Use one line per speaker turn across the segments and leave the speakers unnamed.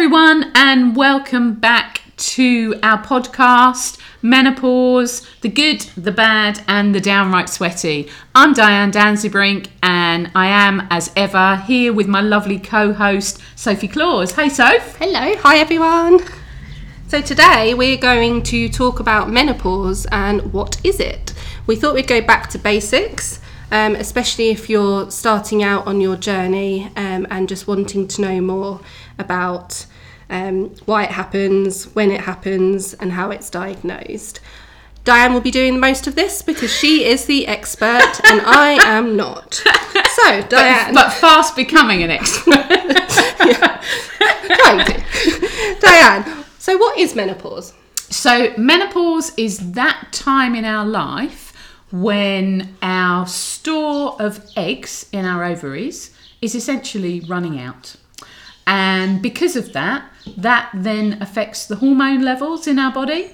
everyone, and welcome back to our podcast, Menopause, the good, the bad, and the downright sweaty. I'm Diane Danzebrink, and I am, as ever, here with my lovely co host, Sophie Claus. Hey, Soph.
Hello, hi everyone. So today we're going to talk about menopause and what is it. We thought we'd go back to basics, um, especially if you're starting out on your journey um, and just wanting to know more about um, why it happens, when it happens, and how it's diagnosed. Diane will be doing most of this because she is the expert and I am not. So, Diane.
But fast becoming an expert.
to. Diane, so what is menopause?
So, menopause is that time in our life when our store of eggs in our ovaries is essentially running out. And because of that, that then affects the hormone levels in our body.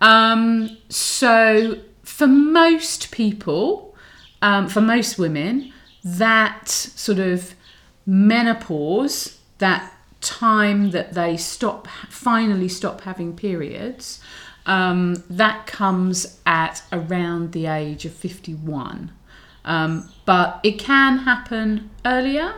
Um, so, for most people, um, for most women, that sort of menopause, that time that they stop, finally stop having periods, um, that comes at around the age of 51. Um, but it can happen earlier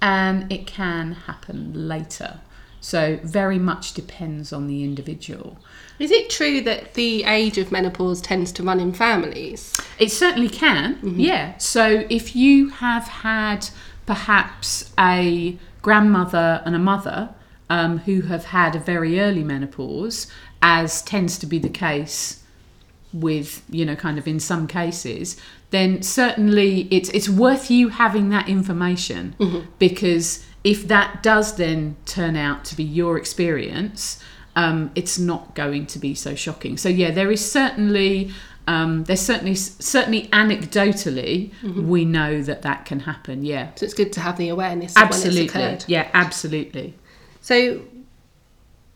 and it can happen later. So, very much depends on the individual.
Is it true that the age of menopause tends to run in families?
It certainly can, yeah. So, if you have had perhaps a grandmother and a mother um, who have had a very early menopause, as tends to be the case with you know kind of in some cases then certainly it's it's worth you having that information because if that does then turn out to be your experience um, it's not going to be so shocking. So yeah there is certainly um, there's certainly certainly anecdotally we know that that can happen yeah.
So it's good to have the awareness
absolutely. yeah absolutely.
So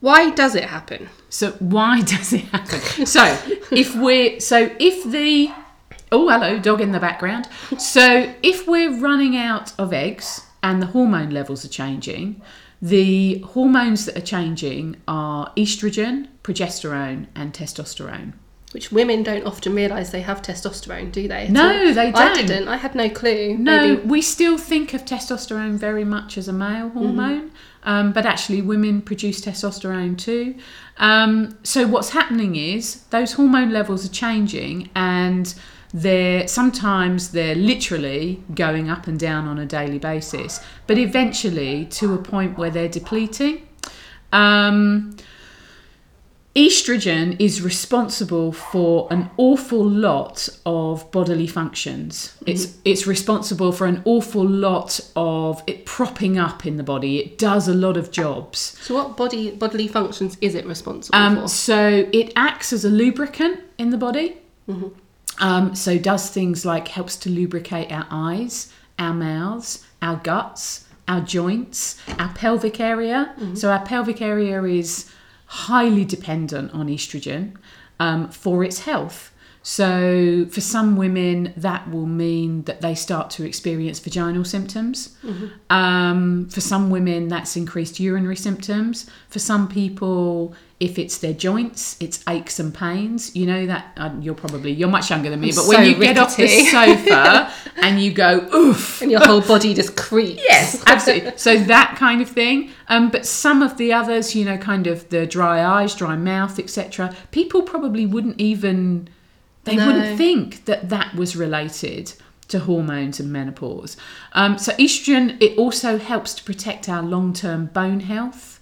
why does it happen?
So why does it happen? So if we're so if the oh hello dog in the background. So if we're running out of eggs and the hormone levels are changing, the hormones that are changing are estrogen, progesterone, and testosterone.
Which women don't often realise they have testosterone, do they?
No,
all?
they don't.
I didn't. I had no clue.
No,
Maybe-
we still think of testosterone very much as a male hormone, um, but actually women produce testosterone too. Um, so what's happening is those hormone levels are changing, and they're sometimes they're literally going up and down on a daily basis, but eventually to a point where they're depleting. Um, estrogen is responsible for an awful lot of bodily functions. It's it's responsible for an awful lot of it propping up in the body. It does a lot of jobs.
So what body bodily functions is it responsible
Um,
for?
so it acts as a lubricant in the body. Um, so does things like helps to lubricate our eyes, our mouths, our guts, our joints, our pelvic area. So our pelvic area is highly dependent on estrogen um, for its health. So for some women, that will mean that they start to experience vaginal symptoms. Um, for some women, that's increased urinary symptoms. For some people, if it's their joints, it's aches and pains. You know that uh, you're probably you're much younger than me,
I'm
but when
so
you get off the sofa and you go oof,
and your whole body just creeps.
Yes, absolutely. So that kind of thing. Um, but some of the others, you know, kind of the dry eyes, dry mouth, etc. People probably wouldn't even they
No.
wouldn't think that that was related to hormones and menopause. Um, so estrogen it also helps to protect our long-term bone health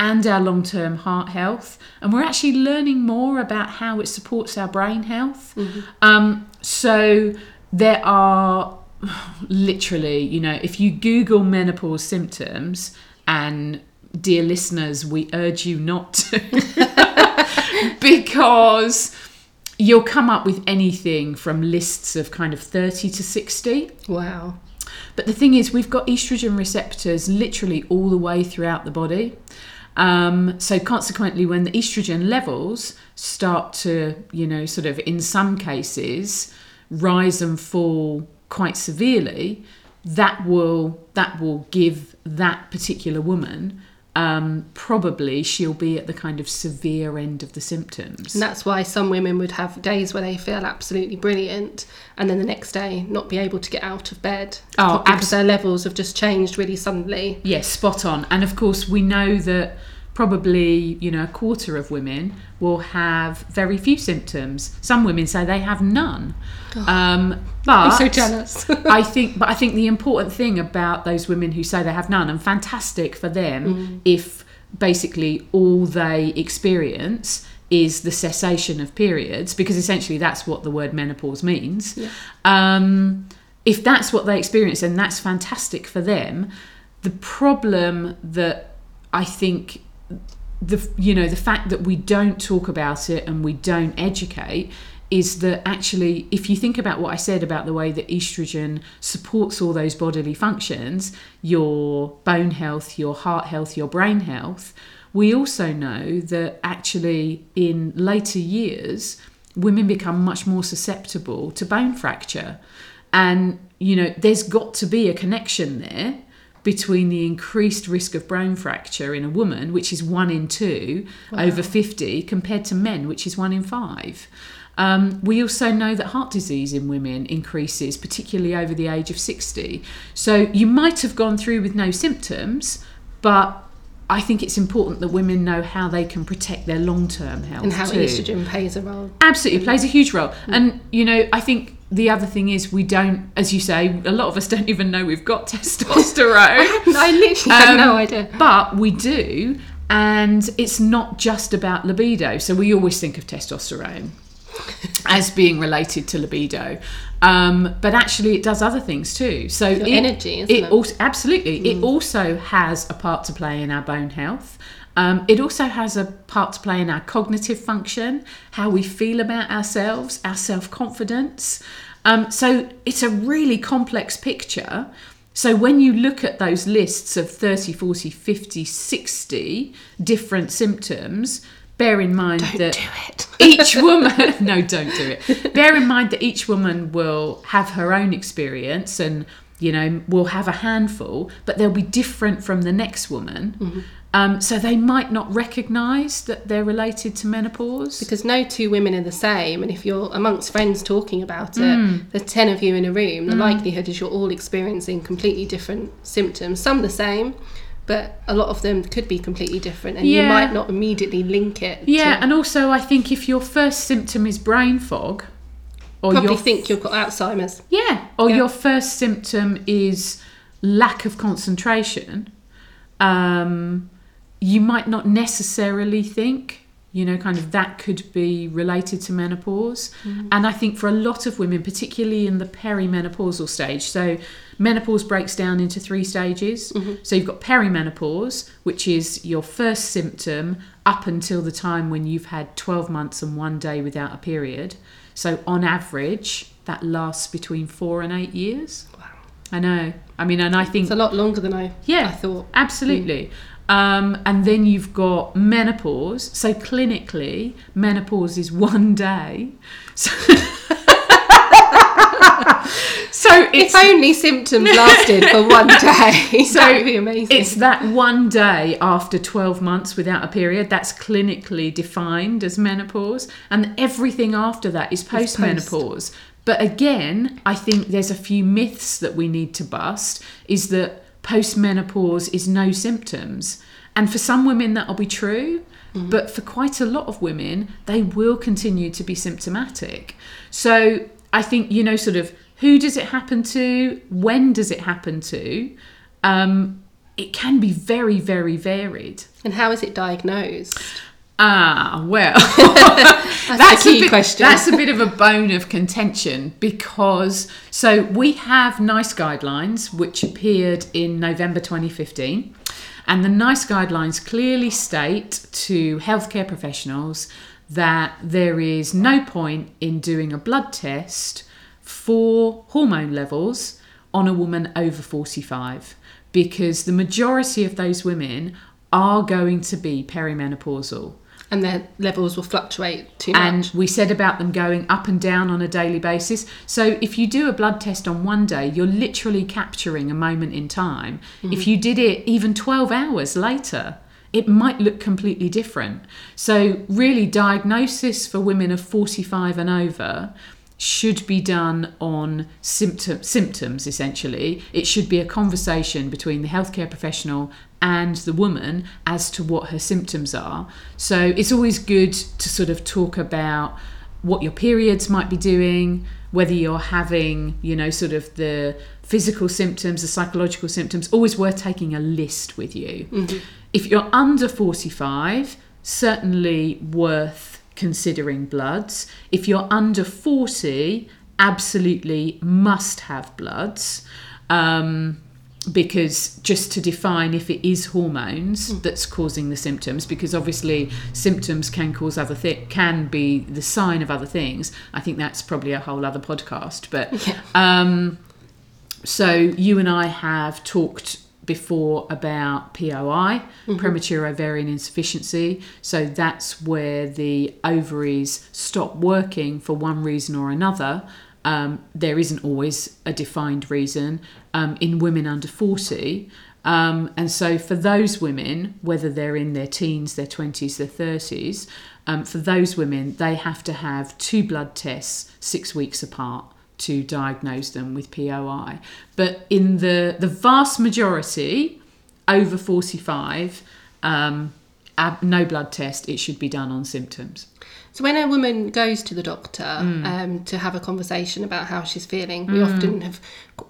and our long-term heart health. And we're actually learning more about how it supports our brain health. Um, so there are literally you know if you google menopause symptoms and dear listeners we urge you not to. Because you'll come up with anything from lists of kind of 30 to 60
Wow.
but the thing is, we've got estrogen receptors literally all the way throughout the body. Um, so consequently, when the estrogen levels start to, you know, sort of in some cases rise and fall quite severely, that will that will give that particular woman um, probably she'll be at the kind of severe end of the symptoms.
And that's why some women would have days where they feel absolutely brilliant and then the next day not be able to get out of bed.
Oh,
because
abs-
their levels have just changed really suddenly.
Yes, spot on. And of course, we know that probably you know a quarter of women will have very few symptoms. Some women say they have none. Um, but
I'm so jealous.
I think, but I think the important thing about those women who say they have none, and fantastic for them,
Mm.
if basically all they experience is the cessation of periods, because essentially that's what the word menopause means.
Yeah.
Um, if that's what they experience, then that's fantastic for them. The problem that I think the you know the fact that we don't talk about it and we don't educate is that actually if you think about what I said about the way that estrogen supports all those bodily functions your bone health your heart health your brain health we also know that actually in later years women become much more susceptible to bone fracture. And you know there's got to be a connection there between the increased risk of bone fracture in a woman, which is one in two over 50, compared to men, which is one in five. Um, we also know that heart disease in women increases, particularly over the age of 60. So you might have gone through with no symptoms, but I think it's important that women know how they can protect their long term health.
and how
too
estrogen plays a role.
absolutely plays a huge role and you know i think the other thing is we don't as you say a lot of us don't even know we've got testosterone.
I literally had
Um,
no idea.
but we do and it's not just about libido. So we always think of testosterone as being related to libido. Um, but actually it does other things too. So it,
energy,
it
it?
also absolutely. It also has a part to play in our bone health um, it also has a part to play in our cognitive function, how we feel about ourselves, our self confidence. Um, so it's a really complex picture. So when you look at those lists of 30, 40, 50, 60 different symptoms, bear in mind that
Do it.
each woman no don't do it bear in mind that each woman will have her own experience and you know will have a handful but they'll be different from the next woman um, so they might not recognize that they're related to menopause
Because no two women are the same, and if you're amongst friends talking about it,
Mm.
there's 10 of you in a room, the likelihood is you're all experiencing completely different symptoms. Some the same, but a lot of them could be completely different, and you might not immediately link it.
yeah
to,
and also i think if your first symptom is brain fog or
probably
your
think you've got Alzheimer's.
Yeah, or
Yeah.
your first symptom is lack of concentration. Um, you might not necessarily think, you know, kind of that could be related to menopause. Mm. And I think for a lot of women, particularly in the perimenopausal stage, so menopause breaks down into three stages. Mm-hmm. So you've got perimenopause, which is your first symptom up until the time when you've had 12 months and one day without a period. So on average, that lasts between four and eight years.
Wow.
I know. I mean, and I think
It's a lot longer than I,
yeah,
I thought.
absolutely. Mm. Um, and then you've got menopause. So clinically, menopause is one day. So, so it's
If only symptoms lasted for one day,
So
that would be amazing.
it's that one day after 12 months without a period that's clinically defined as menopause, and everything after that is
post.
postmenopause. But again, I think there's a few myths that we need to bust is that postmenopause is no symptoms. And for some women, that'll be true. But for quite a lot of women, they will continue to be symptomatic. So I think, you know, sort of who does it happen to? When does it happen to? Um, it can be very, very varied.
and how is it diagnosed?
Ah, well,
That's, the key
a bit,
question.
That's a bit of a bone of contention because so we have NICE guidelines which appeared in November 2015, and the NICE guidelines clearly state to healthcare professionals that there is no point in doing a blood test for hormone levels on a woman over 45 because the majority of those women are going to be perimenopausal.
And their levels will fluctuate too
and we said about them going up and down on a daily basis. So if you do a blood test on one day, you're literally capturing a moment in time. Mm-hmm. If you did it even 12 hours later, it might look completely different. So really diagnosis for women of 45 and over should be done on symptom, symptoms essentially. It should be a conversation between the healthcare professional and the woman as to what her symptoms are. So it's always good to sort of talk about what your periods might be doing, whether you're having, you know, sort of the physical symptoms, the psychological symptoms, always worth taking a list with you. If you're under 45, certainly worth considering bloods. If you're under 40, absolutely must have bloods. Um, because just to define if it is hormones that's causing the symptoms because obviously symptoms can cause other thi- can be the sign of other things i think that's probably a whole other podcast but um so you and i have talked before about POI, premature ovarian insufficiency. So that's where the ovaries stop working for one reason or another. Um, there isn't always a defined reason um, in women under 40. Um, and so for those women, whether they're in their teens, their 20s, their 30s, um, for those women, they have to have two blood tests six weeks apart to diagnose them with POI. But in the the vast majority, over 45, um, ab- no blood test, it should be done on symptoms.
So when a woman goes to the doctor
Mm.
um, to have a conversation about how she's feeling, we often have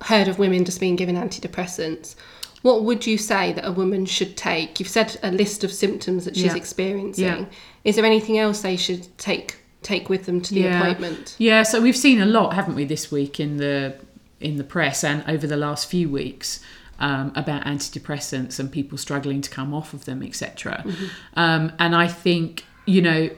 heard of women just being given antidepressants. What would you say that a woman should take? You've said a list of symptoms that she's
Yeah.
experiencing.
Yeah.
Is there anything else they should take take with them to the appointment?
Yeah, so we've seen a lot, haven't we, this week in the in the press and over the last few weeks um, about antidepressants and people struggling to come off of them, etc. Um, and I think you know.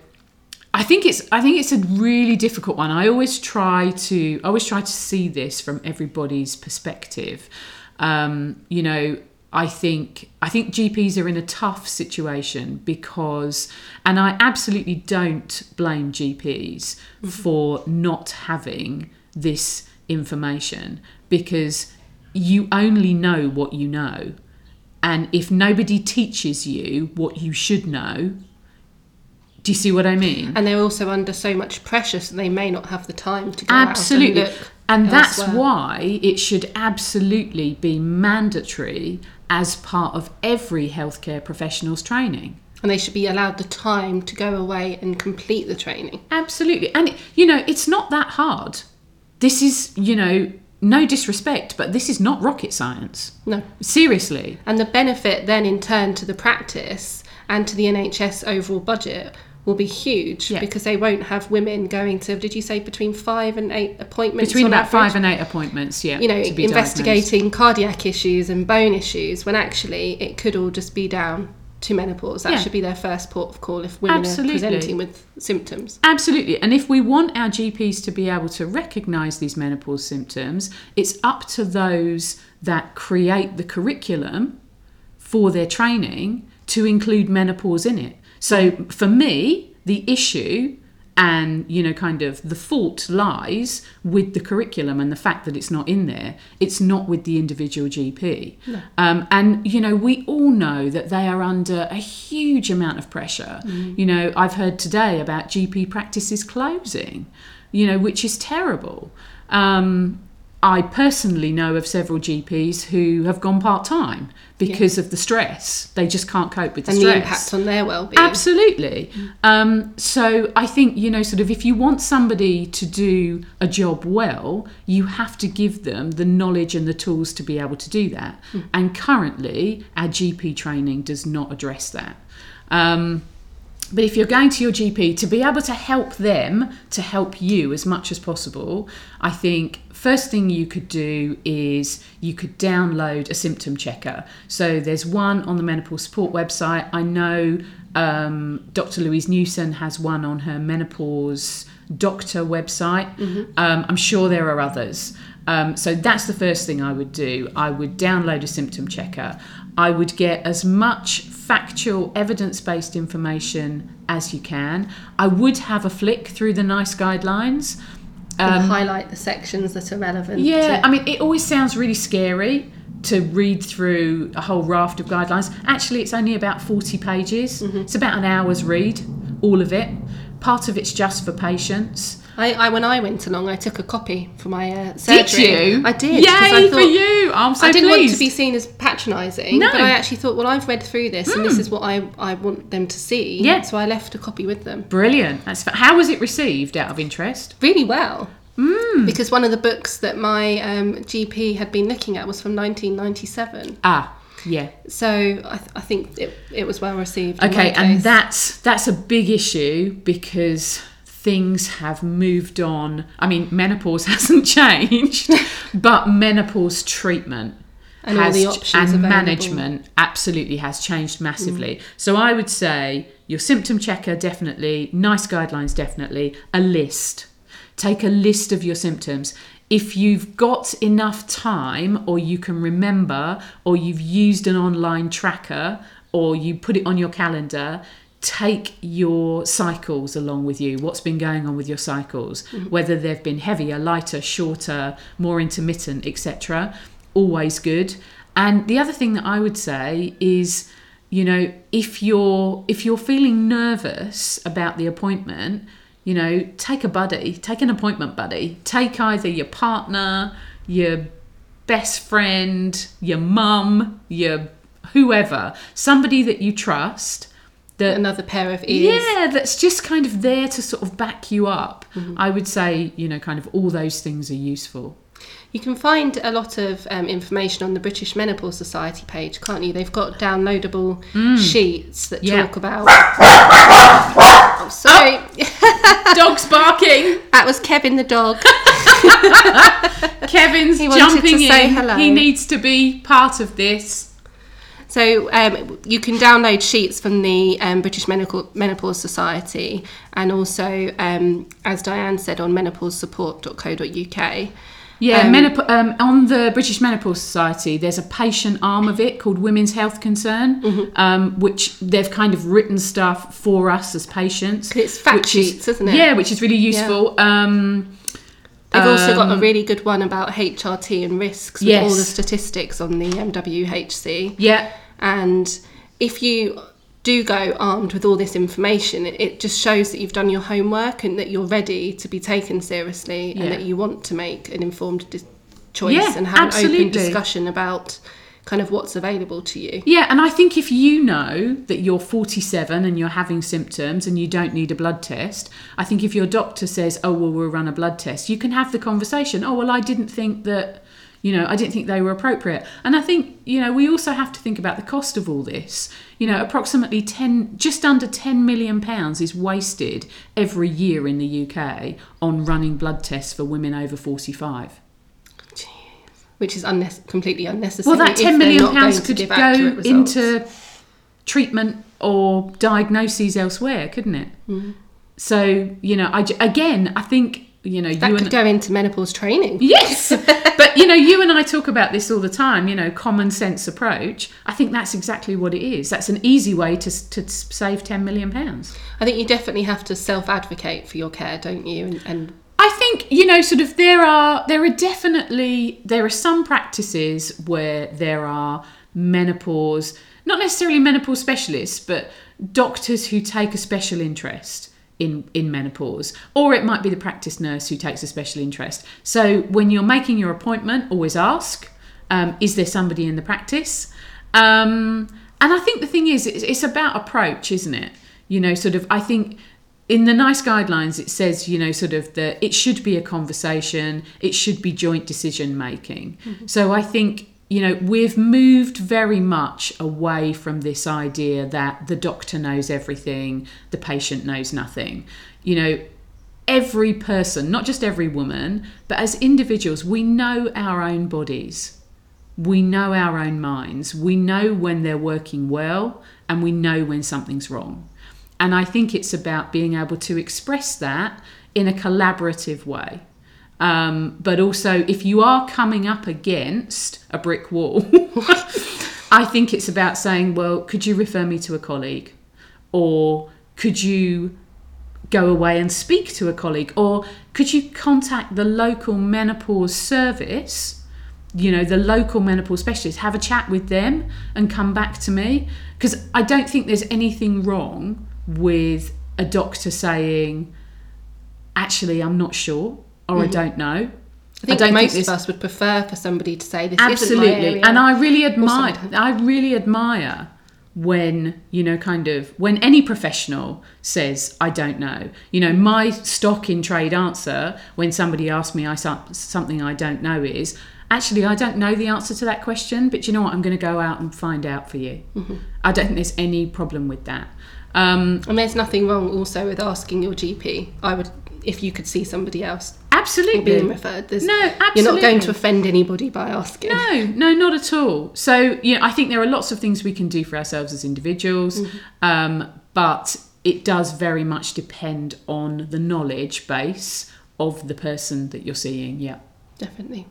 I think it's I think it's a really difficult one. I always try to I always try to see this from everybody's perspective. Um, you know, I think I think GPs are in a tough situation because, and I absolutely don't blame GPs for not having this information because you only know what you know, and if nobody teaches you what you should know, do you see what I mean?
And they're also under so much pressure, so they may not have the time to go
absolutely.
and
and that's why it should absolutely be mandatory as part of every healthcare professional's training.
And they should be allowed the time to go away and complete the training.
absolutely. And you know it's not that hard. This is you know no disrespect but this is not rocket science
No.
seriously
And the benefit then in turn to the practice and to the NHS overall budget will be huge
Yeah.
because they won't have women going to, did you say between five and eight appointments?
between about
average?
five and eight appointments yeah
You know, investigating cardiac issues and bone issues when actually it could all just be down to menopause. That
Yeah.
should be their first port of call if women
Absolutely.
are presenting with symptoms.
Absolutely. And if we want our GPs to be able to recognise these menopause symptoms, it's up to those that create the curriculum for their training to include menopause in it. So for me, the issue and you know kind of the fault lies with the curriculum and the fact that it's not in there. It's not with the individual gp um, and you know we all know that they are under a huge amount of pressure. You know i've heard today about gp practices closing you know which is terrible. Um, I personally know of several GPs who have gone part time because of the stress. They just can't cope with the
And
stress.
And the impact on their well-being.
Absolutely. Um, so I think, you know, sort of if you want somebody to do a job well, you have to give them the knowledge and the tools to be able to do that. And currently, our GP training does not address that. Um, but if you're going to your GP to be able to help them to help you as much as possible, I think first thing you could do is you could download a symptom checker. So there's one on the menopause support website. I know um, Dr. Louise Newson has one on her menopause doctor website. Um, I'm sure there are others. Um, so that's the first thing I would do. I would download a symptom checker. I would get as much factual, evidence based information as you can. I would have a flick through the NICE guidelines.
and highlight the sections that are relevant.
Um, Yeah,
to-
I mean, it always sounds really scary to read through a whole raft of guidelines. Actually, it's only about 40 pages.
Mm-hmm.
It's about an hour's read, all of it. Part of it's just for patients.
I, I when I went along, I took a copy for my uh, surgery.
Did you?
I did.
Yay
I
for you! I'm so
I didn't want to be seen as patronising,
No. Hmm.
but I actually thought, well, I've read through this, and this is what I, I want them to see.
Yeah.
So I left a copy with them.
Brilliant. That's fa- how was it received? Out of interest.
Really well.
Hmm.
Because one of the books that my um, GP had been looking at was from 1997.
Ah, yeah.
So I, th- I think it, it was well received.
Okay, and that's that's a big issue because things have moved on. I mean, menopause hasn't changed, but menopause treatment
And all the options
and
available. Mm.
management absolutely has changed massively. So I would say your symptom checker definitely, NICE guidelines definitely, a list. Take a list of your symptoms. If you've got enough time, or you can remember, or you've used an online tracker, or you put it on your calendar, take your cycles along with you. What's been going on with your cycles? Mm-hmm. Whether they've been heavier, lighter, shorter, more intermittent, etc. Always good. And the other thing that I would say is, you know, if you're if you're feeling nervous about the appointment, you know, take a buddy, take an appointment buddy. Take either your partner, your best friend, your mum, your whoever, somebody that you trust that
another pair of ears.
yeah, that's just kind of there to sort of back you up. I would say, you know, kind of all those things are useful.
You can find a lot of um, information on the British Menopause Society page, can't you? They've got downloadable sheets that
Mm. Yeah.
talk about. oh, sorry,
Dog's barking.
that was Kevin the dog.
Kevin's jumping
to say
in.
hello.
He needs to be part of this.
So um, you can download sheets from the um, British Menopau- Menopause Society, and also, um, as Diane said, on menopausesupport.co.uk.
Yeah,
Um,
menop- um, on the British Menopause Society, there's a patient arm of it called Women's Health Concern,
Mm-hmm.
um, which they've kind of written stuff for us as patients.
It's fact
which is-
sheets, isn't it?
Yeah, which is really useful. Um,
They've also got a really good one about HRT and risks with all the statistics on the MWHC.
Yeah,
And if you do go armed with all this information, it, just shows that you've done your homework and that you're ready to be taken seriously
Yeah.
and that you want to make an informed dis- choice
Yeah,
and have an open discussion about kind of what's available to you.
Yeah, and I think if you know that you're 47 and you're having symptoms and you don't need a blood test, I think if your doctor says, "Oh, well, we'll run a blood test," you can have the conversation. Oh, well, I didn't think that, you know, I didn't think they were appropriate. And I think, you know, we also have to think about the cost of all this. You know, approximately 10 just under 10 million pounds is wasted every year in the UK on running blood tests for women over 45. Jeez.
Which is unne- completely unnecessary.
Well, that ten million pounds could go into treatment or diagnoses elsewhere, couldn't it? Mm. So you know, I again, I think you know
That
you
could
and
go into menopause training.
yes, but you know, you and I talk about this all the time. You know, common sense approach. I think that's exactly what it is. That's an easy way to to save ten million pounds.
I think you definitely have to self advocate for your care, don't you? And, and
I think you know, sort of, there are there are definitely there are some practices where there are menopause, not necessarily menopause specialists, but doctors who take a special interest in in menopause, or it might be the practice nurse who takes a special interest. So when you're making your appointment, always ask: um, Is there somebody in the practice? Um, and I think the thing is, it's, it's about approach, isn't it? You know, sort of. I think in the NICE guidelines it says you know sort of that it should be a conversation it should be joint decision making so i think you know we've moved very much away from this idea that the doctor knows everything the patient knows nothing you know every person not just every woman but as individuals we know our own bodies we know our own minds. We know when they're working well and we know when something's wrong. And I think it's about being able to express that in a collaborative way. Um, but also, if you are coming up against a brick wall, I think it's about saying, well, could you refer me to a colleague? Or could you go away and speak to a colleague? Or could you contact the local menopause service? You know, the local menopause specialist, have a chat with them and come back to me. Because I don't think there's anything wrong with a doctor saying, actually, I'm not sure or I don't know.
I think
don't think
most
this-
of us would prefer for somebody to say this
absolutely. and i really admire i really admire when you know kind of when any professional says i don't know. You know my stock in trade answer when somebody asks me i something i don't know is actually i don't know the answer to that question but you know what? I'm going to go out and find out for you.
Mm-hmm.
i don't think there's any problem with that. Um,
and there's nothing wrong also with asking your GP. I would, if you could see somebody else
absolutely
being referred. There's,
No,
You're not going to offend anybody by asking.
No, no, not at all. So, you know, I think there are lots of things we can do for ourselves as individuals, um, but it does very much depend on the knowledge base of the person that you're seeing. Yeah.
Definitely.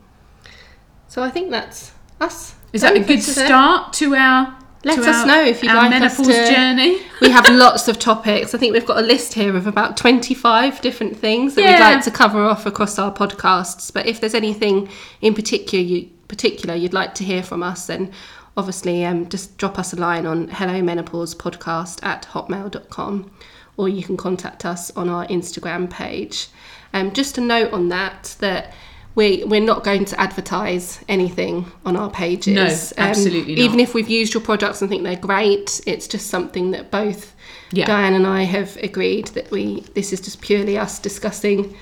So I think that's us.
Is that a good start to our
Let us know if you'd like us
menopause
to-
journey?
We have lots of topics. I think we've got a list here of about 25 different things that we'd like to cover off across our podcasts. But if there's anything in particular, you, particular you'd like to hear from us, then obviously um, just drop us a line on hello menopause podcast at hotmail.com or you can contact us on our Instagram page. Um, just a note on that, that we, we're not going to advertise anything on our pages.
No, absolutely not.
Even if we've used your products and think they're great, it's just something that both
Yeah.
Diane and I have agreed that we this is just purely us discussing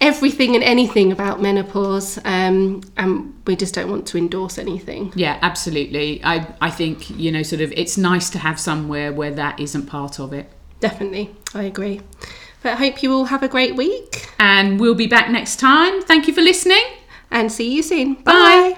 everything and anything about menopause, um, and we just don't want to endorse anything.
Yeah, absolutely. I, I think, you know, sort of it's nice to have somewhere where that isn't part of it.
Definitely, I agree. But I hope you all have a great week
And we'll be back next time. Thank you for listening.
and see you soon.
Bye.
Bye.